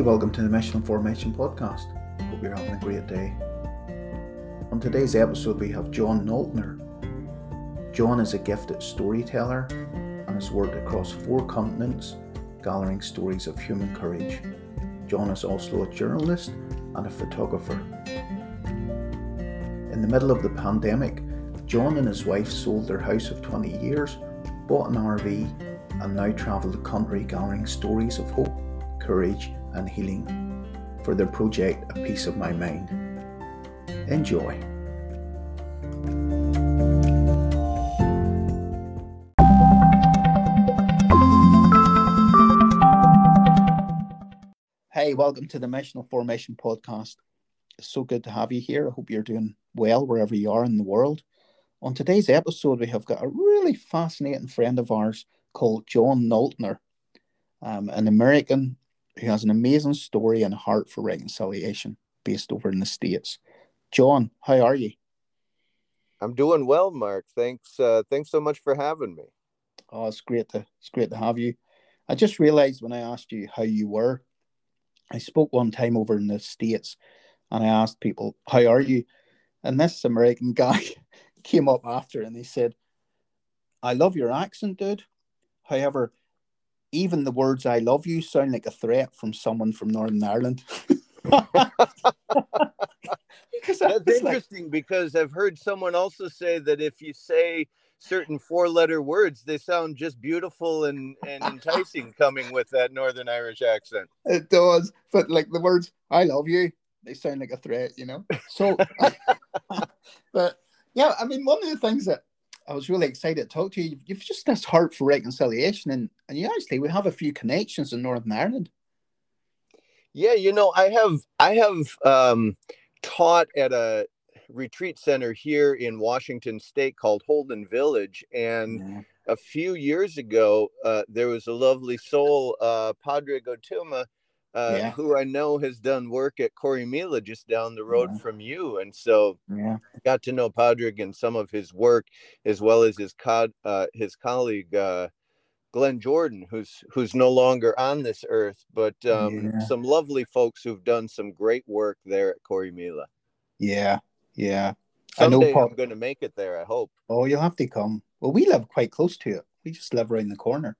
Hey, welcome to the Mission Formation podcast. Hope you're having a great day. On today's episode, we have John Noltner. John is a gifted storyteller and has worked across four continents, gathering stories of human courage. John is also a journalist and a photographer. In the middle of the pandemic, John and his wife sold their house of 20 years, bought an RV, and now travel the country gathering stories of hope, courage, and healing for their project A Peace of My Mind. Enjoy. Hey, welcome to the Missional Formation podcast. It's so good to have you here. I hope you're doing well wherever you are in the world. On today's episode, we have got a really fascinating friend of ours called John Noltner, um, an American who has an amazing story and a heart for reconciliation based over in the States. John, how are you? I'm doing well, Mark. Thanks. Uh, thanks so much for having me. Oh, it's great to it's great to have you. I just realized when I asked you how you were, I spoke one time over in the States and I asked people, How are you? And this American guy came up after and he said, I love your accent, dude. However, even the words I love you sound like a threat from someone from Northern Ireland. That's interesting like, because I've heard someone also say that if you say certain four letter words, they sound just beautiful and, and enticing coming with that Northern Irish accent. It does. But like the words I love you, they sound like a threat, you know? So, but yeah, I mean, one of the things that I was really excited to talk to you. You've just this heart for reconciliation, and and you actually we have a few connections in Northern Ireland. Yeah, you know, I have I have um, taught at a retreat center here in Washington State called Holden Village, and yeah. a few years ago, uh, there was a lovely soul, uh, Padraig Ó Tuama, uh, yeah. who I know has done work at Corrymeela just down the road yeah. from you. And so yeah. got to know Padraig and some of his work, as well as his co- uh, his colleague uh, Glenn Jordan, who's who's no longer on this earth, but um, some lovely folks who've done some great work there at Corrymeela. Yeah, yeah. Someday I know I'm going to make it there. I hope. Oh, you'll have to come. Well, we live quite close to it. We just live around the corner,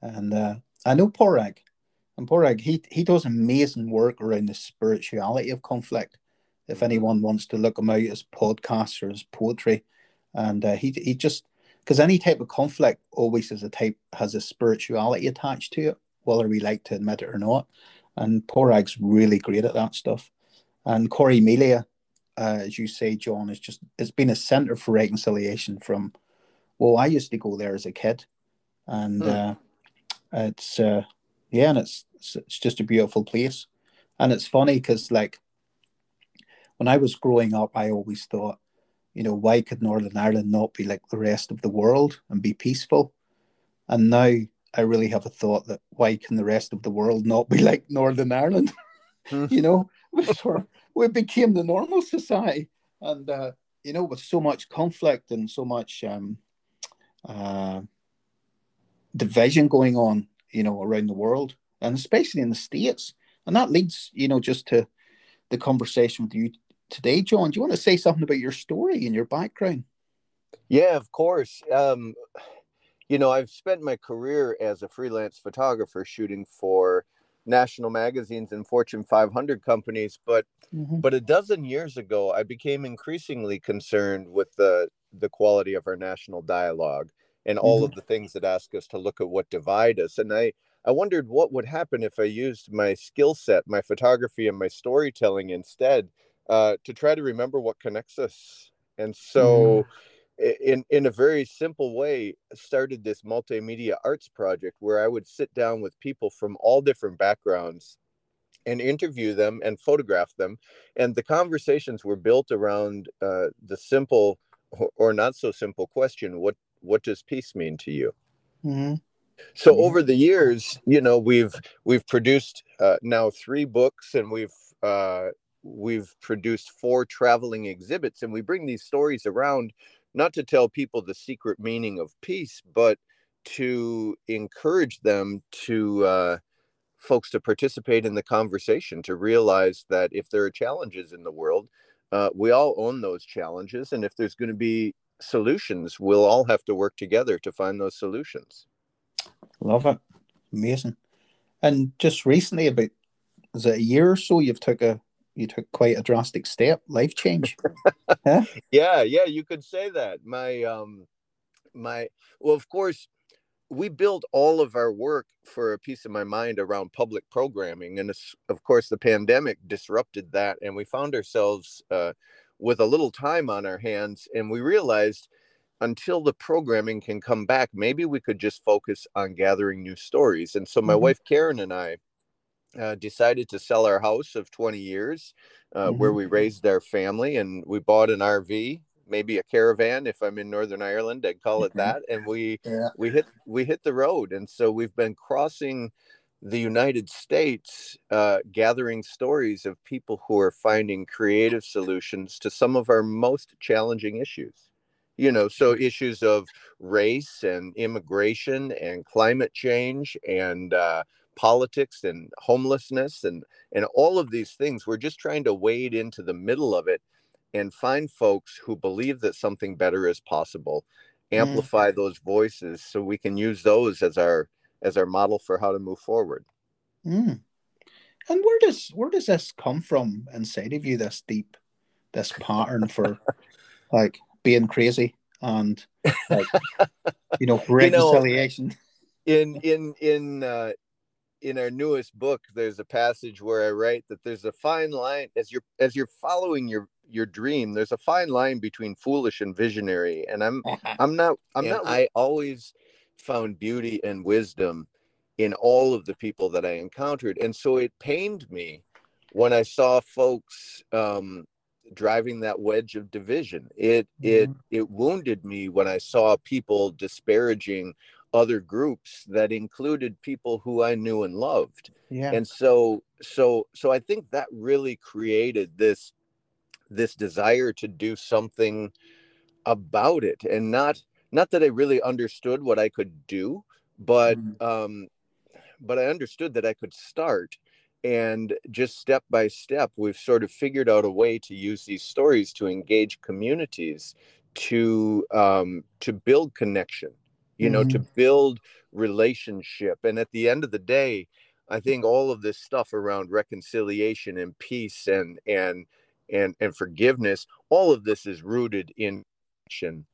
and uh, I know Padraig. And Padraig, he he does amazing work around the spirituality of conflict. If mm-hmm. anyone wants to look him out, his podcasts or his poetry, and uh, he he just because any type of conflict always has a type has a spirituality attached to it, whether we like to admit it or not. And Padraig's really great at that stuff. And Corrymeela, uh, as you say, John, is just it's been a center for reconciliation from. Well, I used to go there as a kid, and hmm. uh, it's uh, yeah, and it's it's just a beautiful place, and it's funny because like when I was growing up, I always thought, you know, why could Northern Ireland not be like the rest of the world and be peaceful? And now I really have a thought that why can the rest of the world not be like Northern Ireland? Hmm. you know, we sort of, we became the normal society, and uh, you know, with so much conflict and so much um, uh, division going on, you know, around the world and especially in the States. And that leads, you know, just to the conversation with you today, John. Do you want to say something about your story and your background? Yeah, of course. Um, you know, I've spent my career as a freelance photographer shooting for national magazines and Fortune 500 companies, but mm-hmm. but a dozen years ago, I became increasingly concerned with the the quality of our national dialogue and all mm-hmm. of the things that ask us to look at what divide us. And I, I wondered what would happen if I used my skill set, my photography, and my storytelling instead uh, to try to remember what connects us. And so, mm. in in a very simple way, started this multimedia arts project where I would sit down with people from all different backgrounds and interview them and photograph them. And the conversations were built around uh, the simple or not so simple question: what what does peace mean to you? Mm-hmm. So mm-hmm. over the years, you know, we've we've produced uh, now three books, and we've uh, we've produced four traveling exhibits, and we bring these stories around not to tell people the secret meaning of peace, but to encourage them to uh, folks to participate in the conversation to realize that if there are challenges in the world uh, we all own those challenges and if there's going to be solutions we'll all have to work together to find those solutions. Love it. Amazing. And just recently about is it a year or so you've took a you took quite a drastic step life change. Yeah yeah yeah you could say that. My um my well of course we build all of our work for a peace of my mind around public programming and of course the pandemic disrupted that and we found ourselves uh, with a little time on our hands and we realized until the programming can come back maybe we could just focus on gathering new stories and so my mm-hmm. wife karen and i uh, decided to sell our house of 20 years uh, mm-hmm. where we raised our family and we bought an rv maybe a caravan if i'm in northern ireland i'd call it that and we yeah. we hit we hit the road and so we've been crossing the united states uh, gathering stories of people who are finding creative solutions to some of our most challenging issues you know so issues of race and immigration and climate change and uh, politics and homelessness and and all of these things we're just trying to wade into the middle of it and find folks who believe that something better is possible mm. amplify mm. those voices so we can use those as our as our model for how to move forward. Mm. and where does where does this come from inside of you this deep this pattern for like being crazy and like you know reconciliation you know, in in in uh in our newest book there's a passage where i write that there's a fine line as you're as you're following your your dream there's a fine line between foolish and visionary. And i'm i'm not i'm not i always found beauty and wisdom in all of the people that i encountered. And so it pained me when i saw folks um, driving that wedge of division. It mm-hmm. it it wounded me when i saw people disparaging other groups that included people who i knew and loved. Yeah. And so so so i think that really created this this desire to do something about it and not not that i really understood what i could do but mm-hmm. um but i understood that i could start and just step by step we've sort of figured out a way to use these stories to engage communities to um to build connection you mm-hmm. know to mm-hmm. build relationship and at the end of the day i think all of this stuff around reconciliation and peace and and and and forgiveness all of this is rooted in action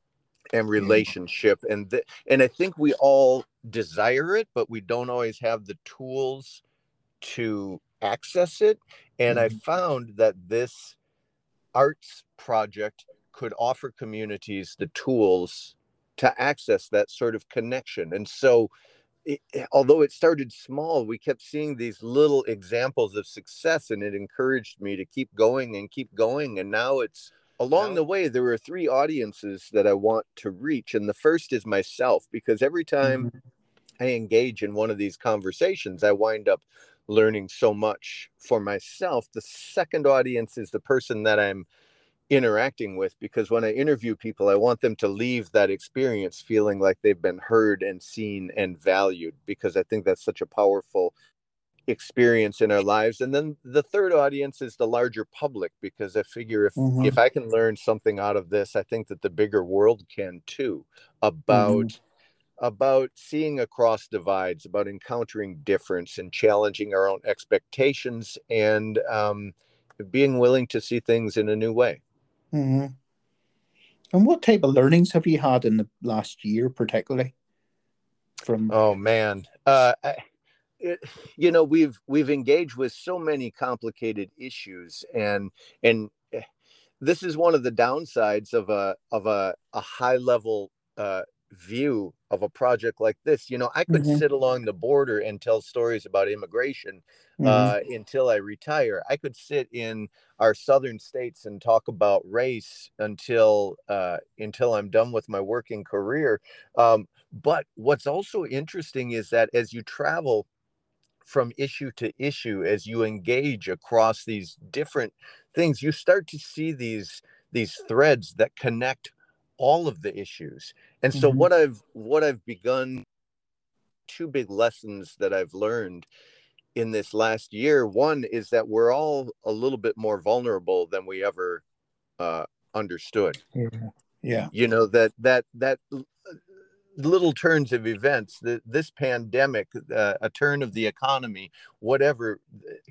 and relationship and the, and i think we all desire it but we don't always have the tools to access it and mm-hmm. i found that this arts project could offer communities the tools to access that sort of connection and so it, although it started small, we kept seeing these little examples of success, and it encouraged me to keep going and keep going. And now it's along the way, there are three audiences that I want to reach. And the first is myself, because every time mm-hmm. I engage in one of these conversations, I wind up learning so much for myself. The second audience is the person that I'm interacting with because when I interview people, I want them to leave that experience feeling like they've been heard and seen and valued because I think that's such a powerful experience in our lives. And then the third audience is the larger public because I figure if mm-hmm. if I can learn something out of this, I think that the bigger world can too about mm-hmm. about seeing across divides, about encountering difference and challenging our own expectations and um, being willing to see things in a new way. Mm-hmm. And what type of learnings have you had in the last year, particularly? From oh man, uh, I, it, you know we've we've engaged with so many complicated issues, and and eh, this is one of the downsides of a of a, a high level uh, view of a project like this. You know, I could mm-hmm. sit along the border and tell stories about immigration mm-hmm. uh, until I retire. I could sit in our southern states and talk about race until uh, until I'm done with my working career. Um, but what's also interesting is that as you travel from issue to issue, as you engage across these different things, you start to see these these threads that connect all of the issues and so mm-hmm. what i've what i've begun two big lessons that i've learned in this last year. One is that we're all a little bit more vulnerable than we ever uh, understood. Yeah. yeah. You know that that that little turns of events, that this pandemic, uh, a turn of the economy, whatever,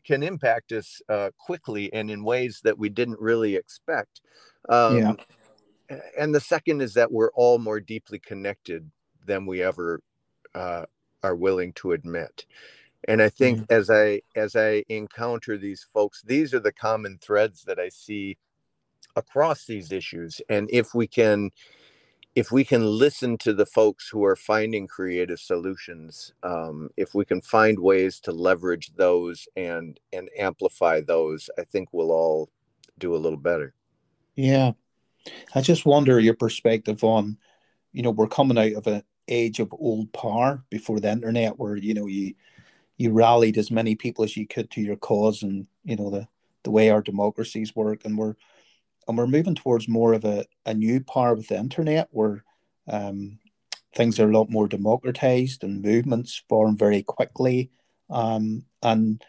can impact us uh, quickly and in ways that we didn't really expect. Um, yeah. And the second is that we're all more deeply connected than we ever uh, are willing to admit. And I think mm-hmm. as I as I encounter these folks, these are the common threads that I see across these issues. And if we can if we can listen to the folks who are finding creative solutions, um, if we can find ways to leverage those and and amplify those, I think we'll all do a little better. Yeah, I just wonder your perspective on, you know, we're coming out of an age of old power before the internet, where you know you you rallied as many people as you could to your cause, and you know the the way our democracies work, and we're and we're moving towards more of a, a new power with the internet where um, things are a lot more democratized and movements form very quickly. Um, and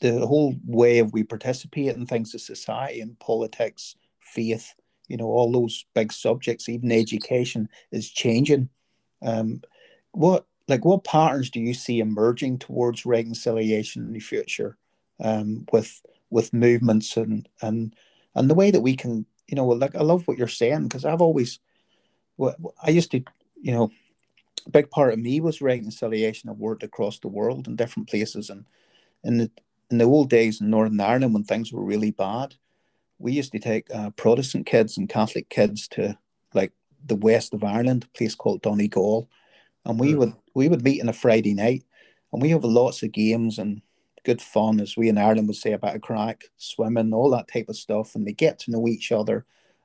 the whole way of we participate in things of society and politics faith you know all those big subjects even education is changing. Um, what like what patterns do you see emerging towards reconciliation in the future um, with with movements and and and the way that we can you know like i love what you're saying because i've always well, i used to you know a big part of me was reconciliation i've worked across the world in different places and in the in the old days in northern ireland when things were really bad we used to take uh, protestant kids and catholic kids to like the west of ireland a place called donegal and we mm. would we would meet on a friday night and we have lots of games and good fun, as we in Ireland would say, about a craic, swimming, all that type of stuff, and they get to know each other.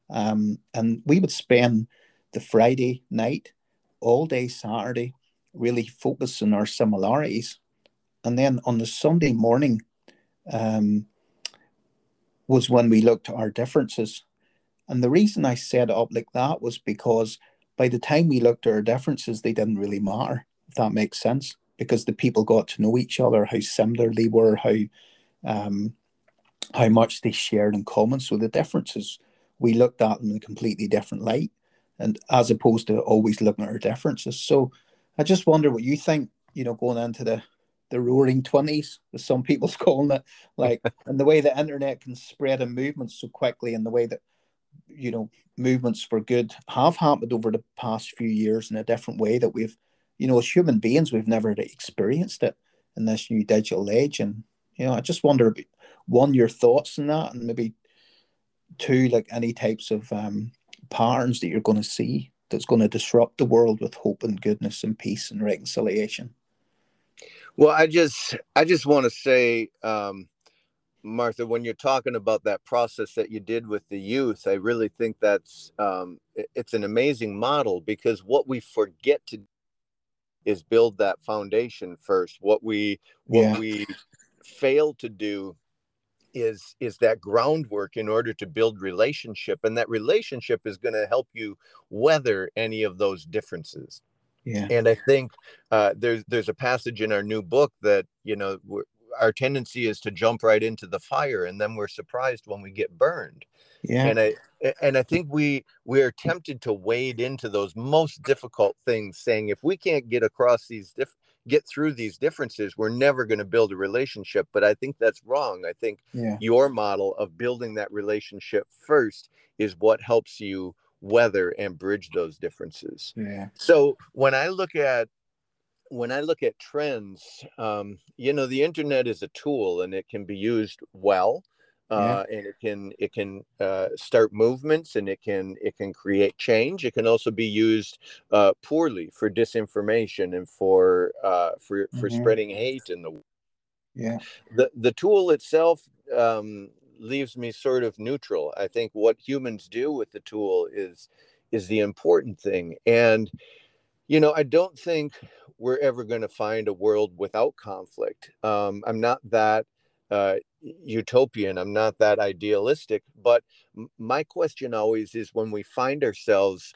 Um, and we would spend the Friday night, all day Saturday, really focusing our similarities. And then on the Sunday morning um, was when we looked at our differences. And the reason I set it up like that was because by the time we looked at our differences, they didn't really matter, if that makes sense because the people got to know each other, how similar they were, how um, how much they shared in common. So the differences we looked at them in a completely different light, and as opposed to always looking at our differences. So I just wonder what you think. You know, going into the the roaring twenties, as some people's calling it, like, and the way the internet can spread a movement so quickly, and the way that you know movements for good have happened over the past few years in a different way that we've you know, as human beings, we've never experienced it in this new digital age. And, you know, I just wonder, one, your thoughts on that, and maybe two, like any types of um, patterns that you're going to see that's going to disrupt the world with hope and goodness and peace and reconciliation. Well, I just, I just want to say, um, Martha, when you're talking about that process that you did with the youth, I really think that's um, it's an amazing model because what we forget to is build that foundation first. What we what yeah. we fail to do is is that groundwork in order to build relationship and that relationship is going to help you weather any of those differences. Yeah. And i think uh, there's there's a passage in our new book that you know our tendency is to jump right into the fire and then we're surprised when we get burned. Yeah. And i and i think we we are tempted to wade into those most difficult things saying if we can't get across these diff get through these differences we're never going to build a relationship. But i think that's wrong. I think yeah. your model of building that relationship first is what helps you weather and bridge those differences. Yeah. So when i look at when I look at trends, um, you know, the internet is a tool and it can be used well uh, yeah. and it can it can uh, start movements and it can it can create change. It can also be used uh, poorly for disinformation and for uh, for for mm-hmm. spreading hate in the world yeah the the tool itself um, leaves me sort of neutral. I think what humans do with the tool is is the important thing and you know i don't think we're ever going to find a world without conflict um, i'm not that uh, utopian. I'm not that idealistic. But my question always is when we find ourselves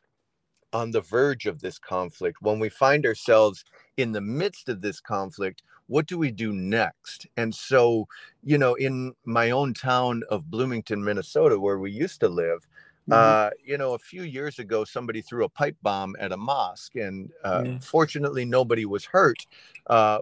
on the verge of this conflict, when we find ourselves in the midst of this conflict, what do we do next? And so, you know, in my own town of Bloomington, Minnesota, where we used to live, mm-hmm. uh, you know, a few years ago, somebody threw a pipe bomb at a mosque, and uh, yeah. fortunately, nobody was hurt. Uh,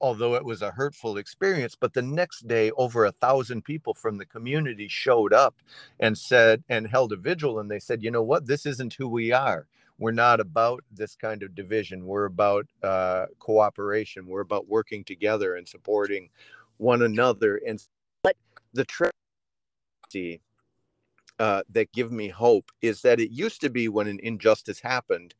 although it was a hurtful experience. But the next day, over a thousand people from the community showed up and said, and held a vigil. And they said, you know what? This isn't who we are. We're not about this kind of division. We're about uh, cooperation. We're about working together and supporting one another. And the tragedy uh, that give me hope is that it used to be when an injustice happened,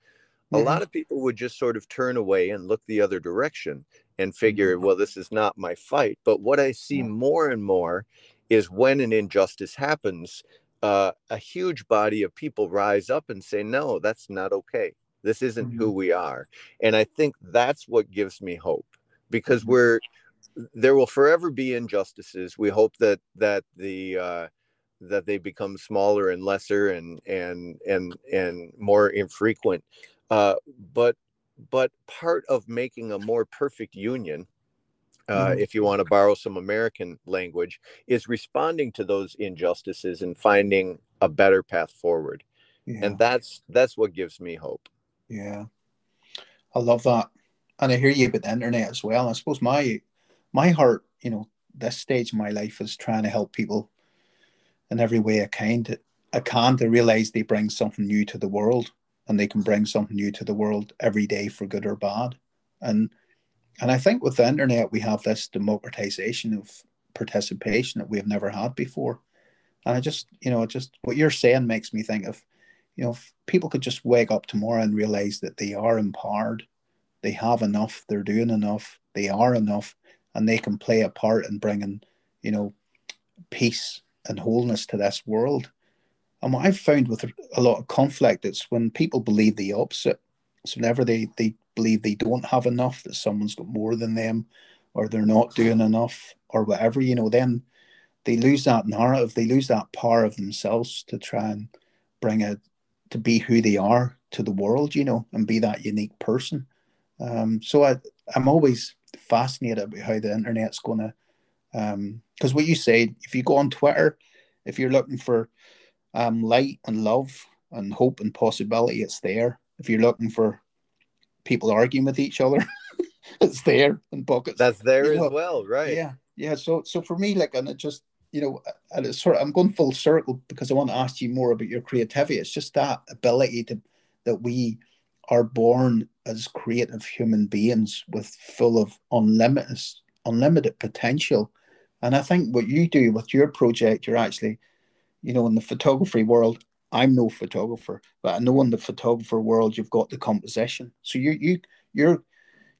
a lot of people would just sort of turn away and look the other direction and figure, mm-hmm. well, this is not my fight. But what I see more and more is when an injustice happens, uh, a huge body of people rise up and say, no, that's not okay. This isn't mm-hmm. who we are. And I think that's what gives me hope because mm-hmm. we're, there will forever be injustices. We hope that, that the, uh, that they become smaller and lesser and, and, and, and more infrequent. Uh, but but part of making a more perfect union uh, mm-hmm. if you want to borrow some American language, is responding to those injustices and finding a better path forward. Yeah. And that's that's what gives me hope. Yeah, I love that, and I hear you about the internet as well. I suppose my my heart, you know, this stage of my life is trying to help people in every way I can. To, I can to realize they bring something new to the world and they can bring something new to the world every day for good or bad. And and I think with the internet we have this democratization of participation that we have never had before. And I just, you know, just what you're saying makes me think of, you know, if people could just wake up tomorrow and realize that they are empowered, they have enough, they're doing enough, they are enough, and they can play a part in bringing, you know, peace and wholeness to this world. And what I've found with a lot of conflict, it's when people believe the opposite. So whenever they, they believe they don't have enough, that someone's got more than them, or they're not doing enough, or whatever, you know, then they lose that narrative, they lose that power of themselves to try and bring it to be who they are to the world, you know, and be that unique person. Um, so I, I'm always fascinated about how the internet's going to, because um, what you say, if you go on Twitter, if you're looking for um, light and love and hope and possibility, it's there. If you're looking for people arguing with each other, it's there in buckets. That's there you know, as well, right? Yeah, yeah. So, so for me, like, and it just, you know, and it's sort of, I'm going full circle because I want to ask you more about your creativity. It's just that ability to that we are born as creative human beings with full of unlimited, unlimited potential. And I think what you do with your project, you're actually you know, in the photography world, I'm no photographer, but I know in the photographer world you've got the composition. So you you you're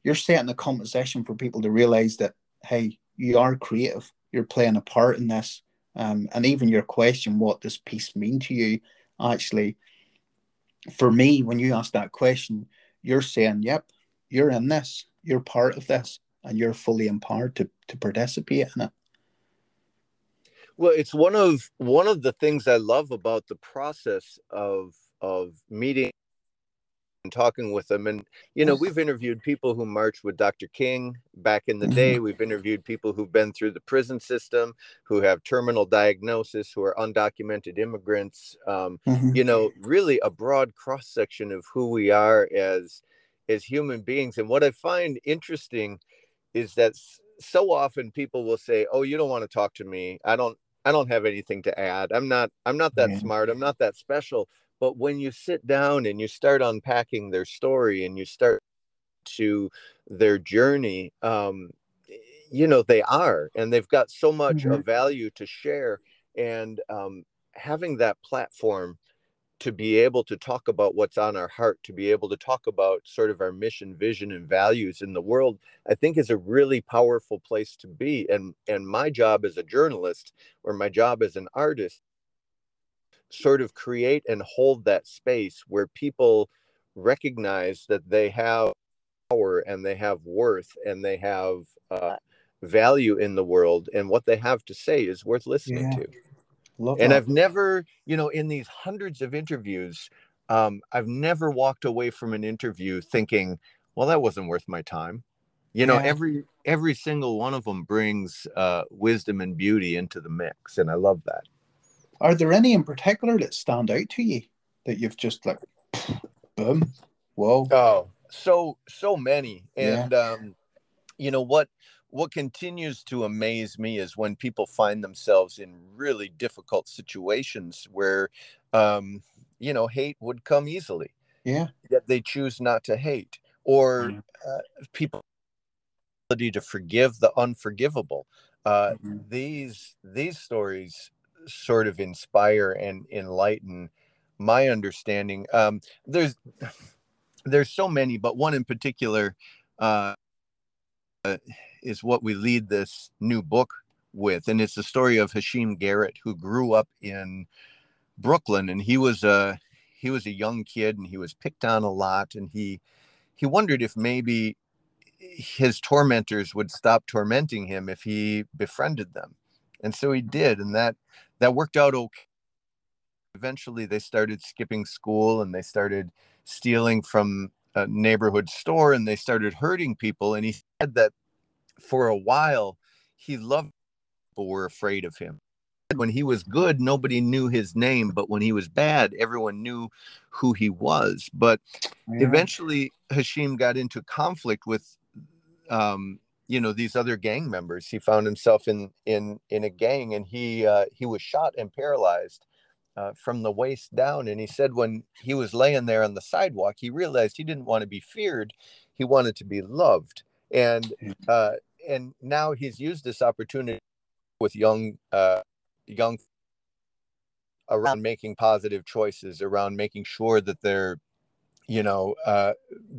you're setting a composition for people to realize that hey, you are creative. You're playing a part in this. Um, and even your question, what does peace mean to you? Actually, for me, when you ask that question, you're saying, yep, you're in this, you're part of this, and you're fully empowered to, to participate in it. Well, it's one of one of the things I love about the process of of meeting and talking with them. And you know, we've interviewed people who marched with Dr. King back in the day. Mm-hmm. We've interviewed people who've been through the prison system, who have terminal diagnosis, who are undocumented immigrants. Um, mm-hmm. You know, really a broad cross section of who we are as as human beings. And what I find interesting is that so often people will say, "Oh, you don't want to talk to me. I don't I don't have anything to add. I'm not I'm not that smart. I'm not that special. But when you sit down and you start unpacking their story and you start to their journey, um, you know they are, and they've got so much mm-hmm. of value to share. And um, having that platform to be able to talk about what's on our heart, to be able to talk about sort of our mission, vision, and values in the world, I think is a really powerful place to be. And and my job as a journalist, or my job as an artist, sort of create and hold that space where people recognize that they have power and they have worth and they have uh, value in the world, and what they have to say is worth listening yeah. to. Love and that. I've never, you know, in these hundreds of interviews, um, I've never walked away from an interview thinking, well that wasn't worth my time you know Yeah. every every single one of them brings uh wisdom and beauty into the mix and i love that Are there any in particular that stand out to you that you've just like, boom, whoa, oh so so many Yeah. and um you know what what continues to amaze me is when people find themselves in really difficult situations where um you know hate would come easily yeah, yet they choose not to hate or Mhm. uh, people ability to forgive the unforgivable uh, Mhm. these these stories sort of inspire and enlighten my understanding um, there's there's so many but one in particular uh, uh, is what we lead this new book with and it's the story of hashim garrett who grew up in brooklyn and he was a he was a young kid and he was picked on a lot and he he wondered if maybe his tormentors would stop tormenting him if he befriended them. And so he did and that that worked out okay eventually they started skipping school and they started stealing from a neighborhood store and they started hurting people and he said that for a while he loved people were afraid of him. When he was good nobody knew his name but when he was bad everyone knew who he was. But yeah. eventually hashim got into conflict with um you know these other gang members. He found himself in in in a gang and he uh he was shot and paralyzed uh, from the waist down. And he said when he was laying there on the sidewalk he realized he didn't want to be feared. He wanted to be loved. And uh and now he's used this opportunity with young uh young around making positive choices around making sure that they're you know uh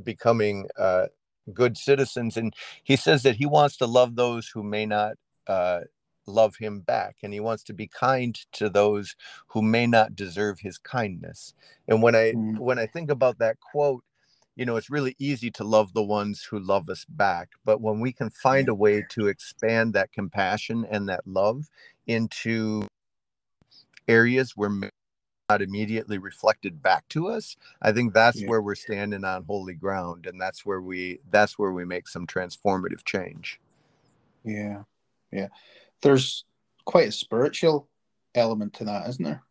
becoming uh good citizens. And he says that he wants to love those who may not uh love him back. And he wants to be kind to those who may not deserve his kindness. And when i Mm. when i think about that quote you know it's really easy to love the ones who love us back but when we can find a way to expand that compassion and that love into areas where not immediately reflected back to us i think that's Yeah. where we're standing on holy ground and that's where we that's where we make some transformative change yeah, yeah. There's quite a spiritual element to that, isn't there?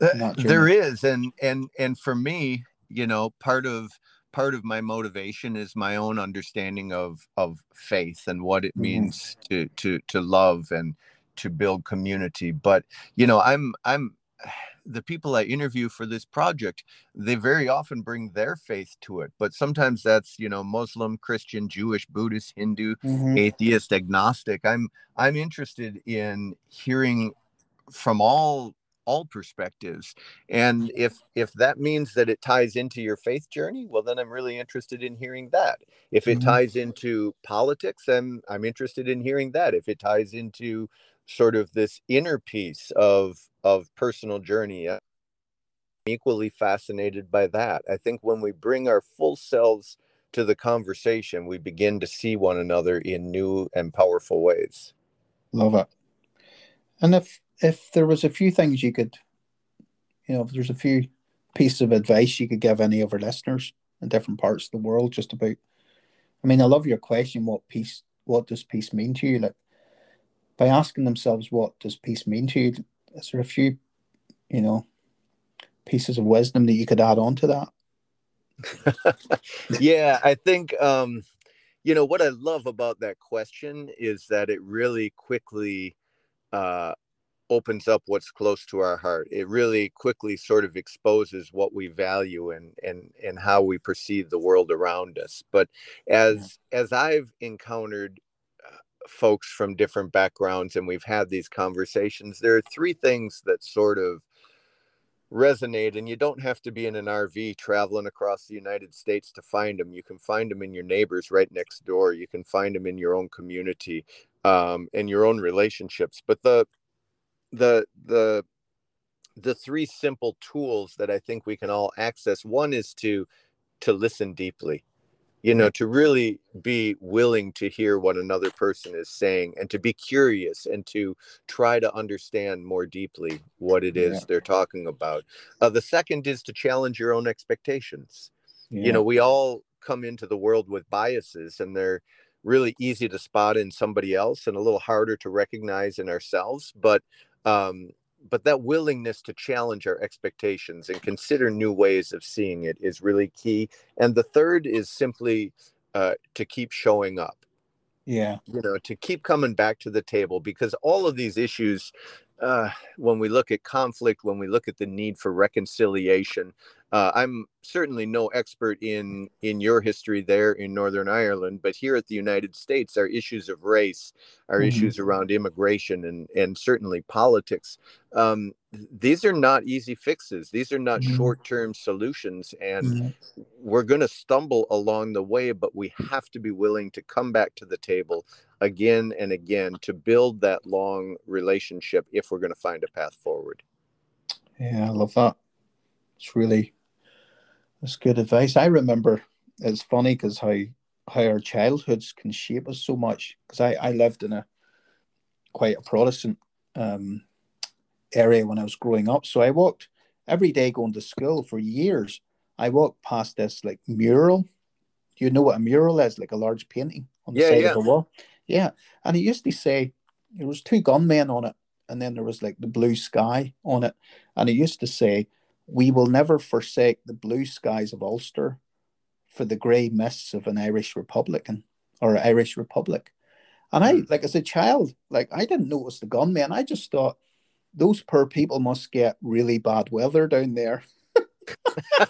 Uh, there is and and and for me you know part of part of my motivation is my own understanding of of faith and what it Mhm. means to to to love and to build community but you know i'm i'm the people i interview for this project they very often bring their faith to it but sometimes that's you know muslim christian jewish buddhist hindu Mhm. atheist agnostic i'm i'm interested in hearing from all all perspectives and if if that means that it ties into your faith journey well then i'm really interested in hearing that if it Mhm. ties into politics then i'm interested in hearing that if it ties into sort of this inner piece of of personal journey i'm equally fascinated by that i think when we bring our full selves to the conversation we begin to see one another in new and powerful ways Love it. And if if there was a few things you could, you know, if there's a few pieces of advice you could give any of our listeners in different parts of the world, just about. I mean, I love your question. What peace? What does peace mean to you? Like by asking themselves, what does peace mean to you? Is there a few, you know, pieces of wisdom that you could add on to that? yeah, I think um, you know what I love about that question is that it really quickly uh, opens up what's close to our heart. It really quickly sort of exposes what we value and and and how we perceive the world around us. But as as I've encountered uh, folks from different backgrounds and we've had these conversations, there are three things that sort of resonate and you don't have to be in an RV traveling across the United States to find them you can find them in your neighbors right next door you can find them in your own community um and your own relationships but the the the the three simple tools that I think we can all access one is to to listen deeply you know to really be willing to hear what another person is saying and to be curious and to try to understand more deeply what it is Yeah. they're talking about uh, the second is to challenge your own expectations Yeah. you know we all come into the world with biases and they're really easy to spot in somebody else and a little harder to recognize in ourselves but um, but that willingness to challenge our expectations and consider new ways of seeing it is really key. And the third is simply uh, to keep showing up. Yeah. You know to keep coming back to the table because all of these issues uh, when we look at conflict when we look at the need for reconciliation uh, I'm certainly no expert in in your history there in Northern Ireland, but here at the United States, our issues of race, our mm-hmm. issues around immigration, and and certainly politics. Um, these are not easy fixes. These are not mm-hmm. short term solutions, and mm-hmm. we're going to stumble along the way. But we have to be willing to come back to the table again and again to build that long relationship if we're going to find a path forward. Yeah, I love that. It's really that's good advice. I remember it's funny because how how our childhoods can shape us so much. Because I I lived in a quite a Protestant um, area when I was growing up, so I walked every day going to school for years. I walked past this like mural. Do you know what a mural is? Like a large painting on the yeah, side yeah. of the wall. Yeah, and it used to say there was two gunmen on it, and then there was like the blue sky on it, and it used to say we will never forsake the blue skies of Ulster for the grey mists of an Irish Republican or Irish Republic. And I, hmm. like as a child, like I didn't notice the gunmen. I just thought those poor people must get really bad weather down there.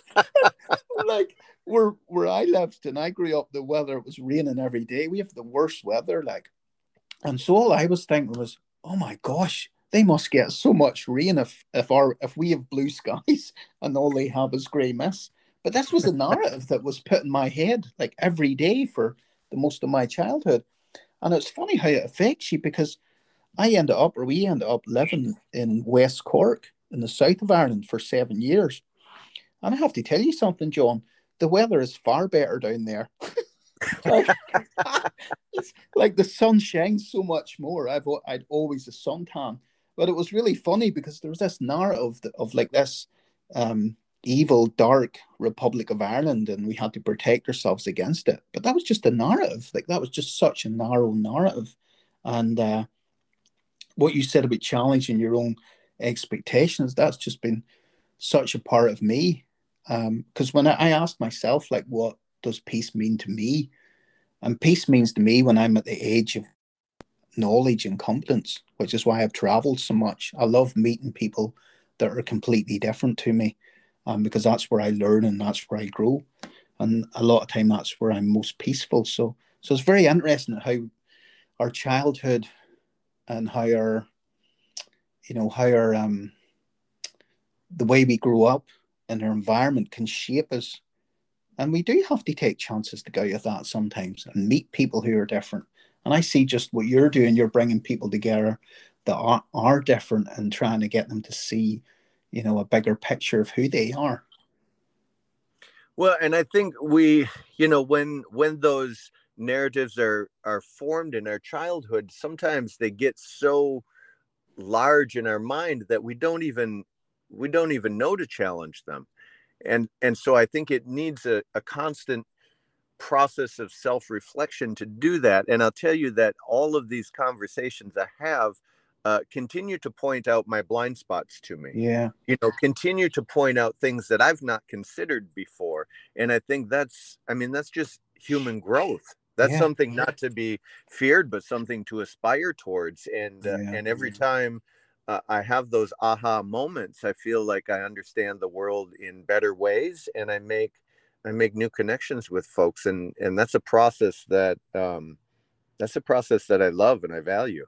like where where I lived and I grew up, the weather was raining every day. We have the worst weather, like, and so all I was thinking was, oh my gosh, they must get so much rain if if our if we have blue skies and all they have is grey mist. But this was a narrative that was put in my head like every day for the most of my childhood. And it's funny how it affects you because I ended up or we ended up living in West Cork in the south of Ireland for seven years. And I have to tell you something, John, the weather is far better down there. like, like the sun shines so much more. I've I'd always a suntan but it was really funny because there was this narrative of like this um, evil, dark Republic of Ireland, and we had to protect ourselves against it. But that was just a narrative. Like that was just such a narrow narrative. And uh, what you said about challenging your own expectations, that's just been such a part of me. Because um, when I, I asked myself, like, what does peace mean to me? And peace means to me when I'm at the age of knowledge and competence, which is why I've traveled so much. I love meeting people that are completely different to me um, because that's where I learn and that's where I grow. And a lot of time that's where I'm most peaceful. So so it's very interesting how our childhood and how our you know how our um the way we grow up and our environment can shape us. And we do have to take chances to go with that sometimes and meet people who are different and I see just what you're doing. You're bringing people together that are, are different and trying to get them to see, you know, a bigger picture of who they are. Well, and I think we, you know, when when those narratives are are formed in our childhood, sometimes they get so large in our mind that we don't even we don't even know to challenge them and and so i think it needs a, a constant process of self reflection to do that. And I'll tell you that all of these conversations I have uh, continue to point out my blind spots to me. Yeah. You know, continue to point out things that I've not considered before. And I think that's, I mean, that's just human growth. That's yeah. something not to be feared, but something to aspire towards. And uh, yeah. and every time uh, I have those aha moments, I feel like I understand the world in better ways, and I make I make new connections with folks, and and that's a process that um, that's a process that I love and I value.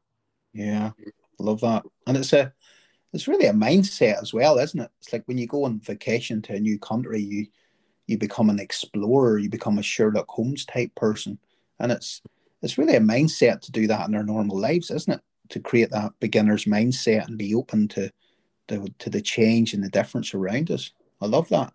Yeah, love that, and it's a it's really a mindset as well, isn't it? It's like when you go on vacation to a new country, you you become an explorer, you become a Sherlock Holmes type person, and it's it's really a mindset to do that in our normal lives, isn't it? To create that beginner's mindset and be open to the to the change and the difference around us. I love that.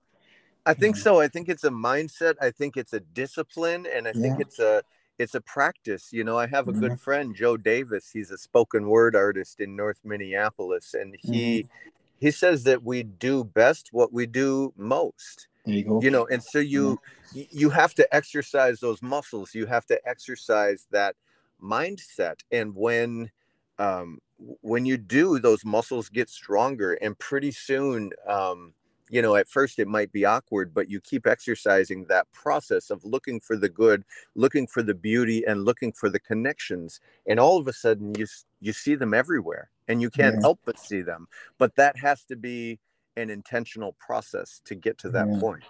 I think so. I think it's a mindset. I think it's a discipline, and I yeah. think it's a it's a practice. You know, I have a mm-hmm. good friend, Joe Davis. He's a spoken word artist in North Minneapolis, and he mm-hmm. he says that we do best what we do most. You. You know, and so you yeah. you have to exercise those muscles. You have to exercise that mindset. And when um, when you do, those muscles get stronger, and pretty soon, um, you know, at first it might be awkward, but you keep exercising that process of looking for the good, looking for the beauty, and looking for the connections, and all of a sudden you you see them everywhere, and you can't yeah. help but see them. But that has to be an intentional process to get to that yeah. point.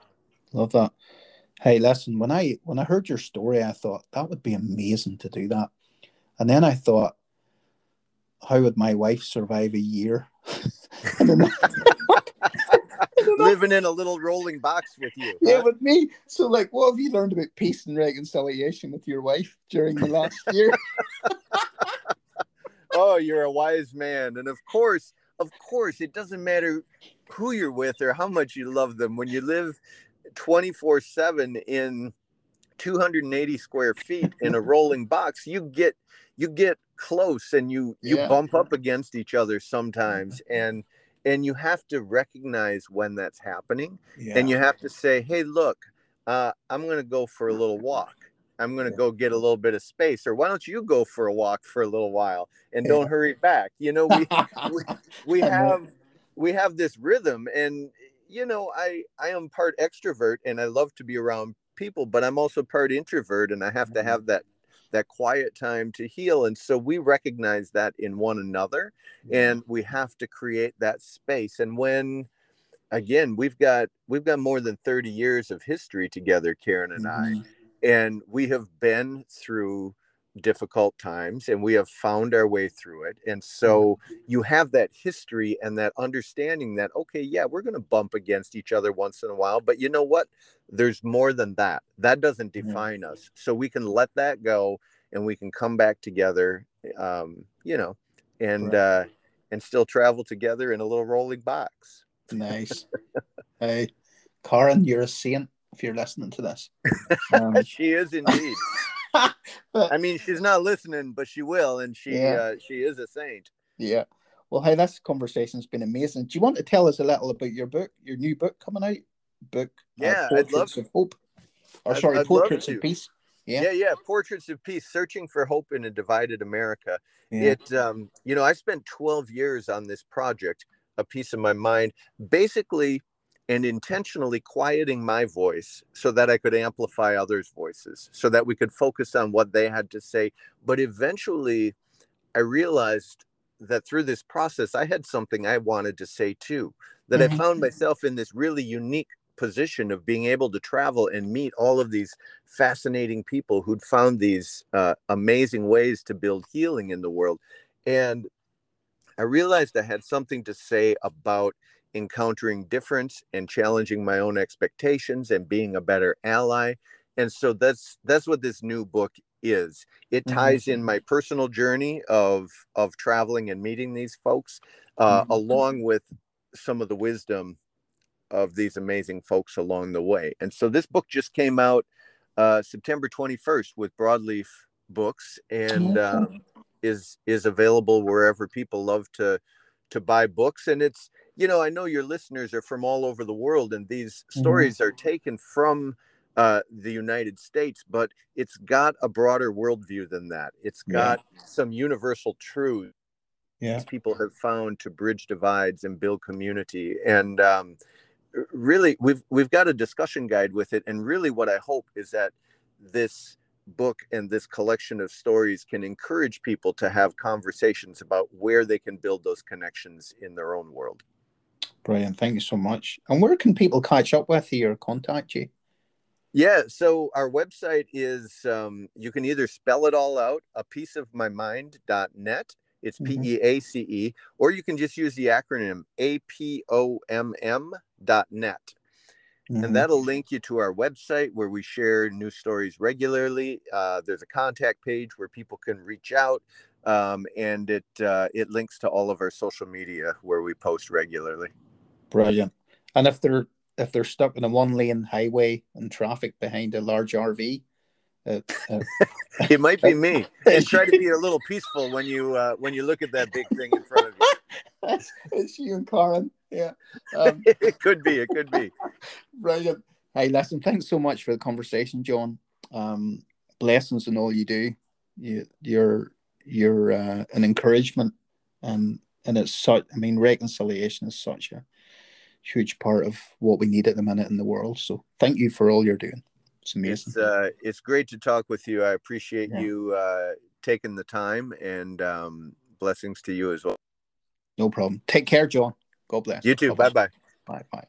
Love that. Hey, listen, when I when I heard your story, I thought that would be amazing to do that. And then I thought, how would my wife survive a year? Living in a little rolling box with you. Yeah, with me. So, like, what have you learned about peace and reconciliation with your wife during the last year? oh, you're a wise man. And of course, of course, it doesn't matter who you're with or how much you love them. When you live 24 7 in 280 square feet in a rolling box, you get you get close and you you yeah. bump up against each other sometimes and and you have to recognize when that's happening yeah. and you have to say hey look uh, i'm going to go for a little walk. I'm going to go get a little bit of space or why don't you go for a walk for a little while and don't hurry back? You know we we, we have we have this rhythm and you know i i am part extrovert and i love to be around people but i'm also part introvert and i have to mm-hmm. have that that quiet time to heal and so we recognize that in one another and we have to create that space and when again we've got we've got more than 30 years of history together karen and mm-hmm. i and we have been through difficult times and we have found our way through it and so mm-hmm. you have that history and that understanding that okay yeah we're going to bump against each other once in a while but you know what? There's more than that. That doesn't define yeah. us. So we can let that go and we can come back together um, you know and right. uh and still travel together in a little rolling box. Nice. Hey Karen you're a saint if you're listening to this. Um, she is indeed I mean, she's not listening, but she will, and she yeah. uh, she is a saint. Yeah. Well, hey, this conversation's been amazing. Do you want to tell us a little about your book, your new book coming out? Book. Uh, yeah, uh, I'd love of Hope. Or sorry, I'd Portraits of Peace. Yeah. yeah, yeah, Portraits of Peace: Searching for Hope in a Divided America. Yeah. It, um, you know, I spent 12 years on this project, a peace of my mind, basically and intentionally quieting my voice so that I could amplify others' voices, so that we could focus on what they had to say. But eventually, I realized that through this process, I had something I wanted to say too. That mm-hmm. I found myself in this really unique position of being able to travel and meet all of these fascinating people who'd found these uh, amazing ways to build healing in the world. And I realized I had something to say about encountering difference and challenging my own expectations and being a better ally and so that's that's what this new book is it mm-hmm. ties mm-hmm. in my personal journey of of traveling and meeting these folks uh, mm-hmm. along with some of the wisdom of these amazing folks along the way and so this book just came out uh, september 21st with broadleaf books and uh, is is available wherever people love to to buy books and it's you know, I know your listeners are from all over the world, and these mm-hmm. stories are taken from uh, the United States, but it's got a broader worldview than that. It's got yeah. some universal truths yeah. people have found to bridge divides and build community. And um, really, we've we've got a discussion guide with it. And really, what I hope is that this book and this collection of stories can encourage people to have conversations about where they can build those connections in their own world. Brilliant. Thank you so much. And where can people catch up with you or contact you? Yeah, so our website is um, you can either spell it all out, a peace of my mind.net. It's mm-hmm. P E A C E, or you can just use the acronym APOMM dot net. Mm-hmm. And that'll link you to our website where we share news stories regularly. Uh, there's a contact page where people can reach out um, and it uh, it links to all of our social media where we post regularly. Brilliant. And if they're if they're stuck in a one lane highway and traffic behind a large RV, uh, uh, it might be me. And try to be a little peaceful when you uh, when you look at that big thing in front of you. it's, you and Karen. Yeah. Um, it could be. It could be. Brilliant. Hey, listen, thanks so much for the conversation, John. Um, blessings in all you do. You, you're you're uh, an encouragement, and and it's such. I mean, reconciliation is such a huge part of what we need at the minute in the world. So, thank you for all you're doing. It's amazing. It's, uh, it's great to talk with you. I appreciate yeah. you uh, taking the time, and um, blessings to you as well. No problem. Take care, John. God bless. You too. Bye bye. Bye bye.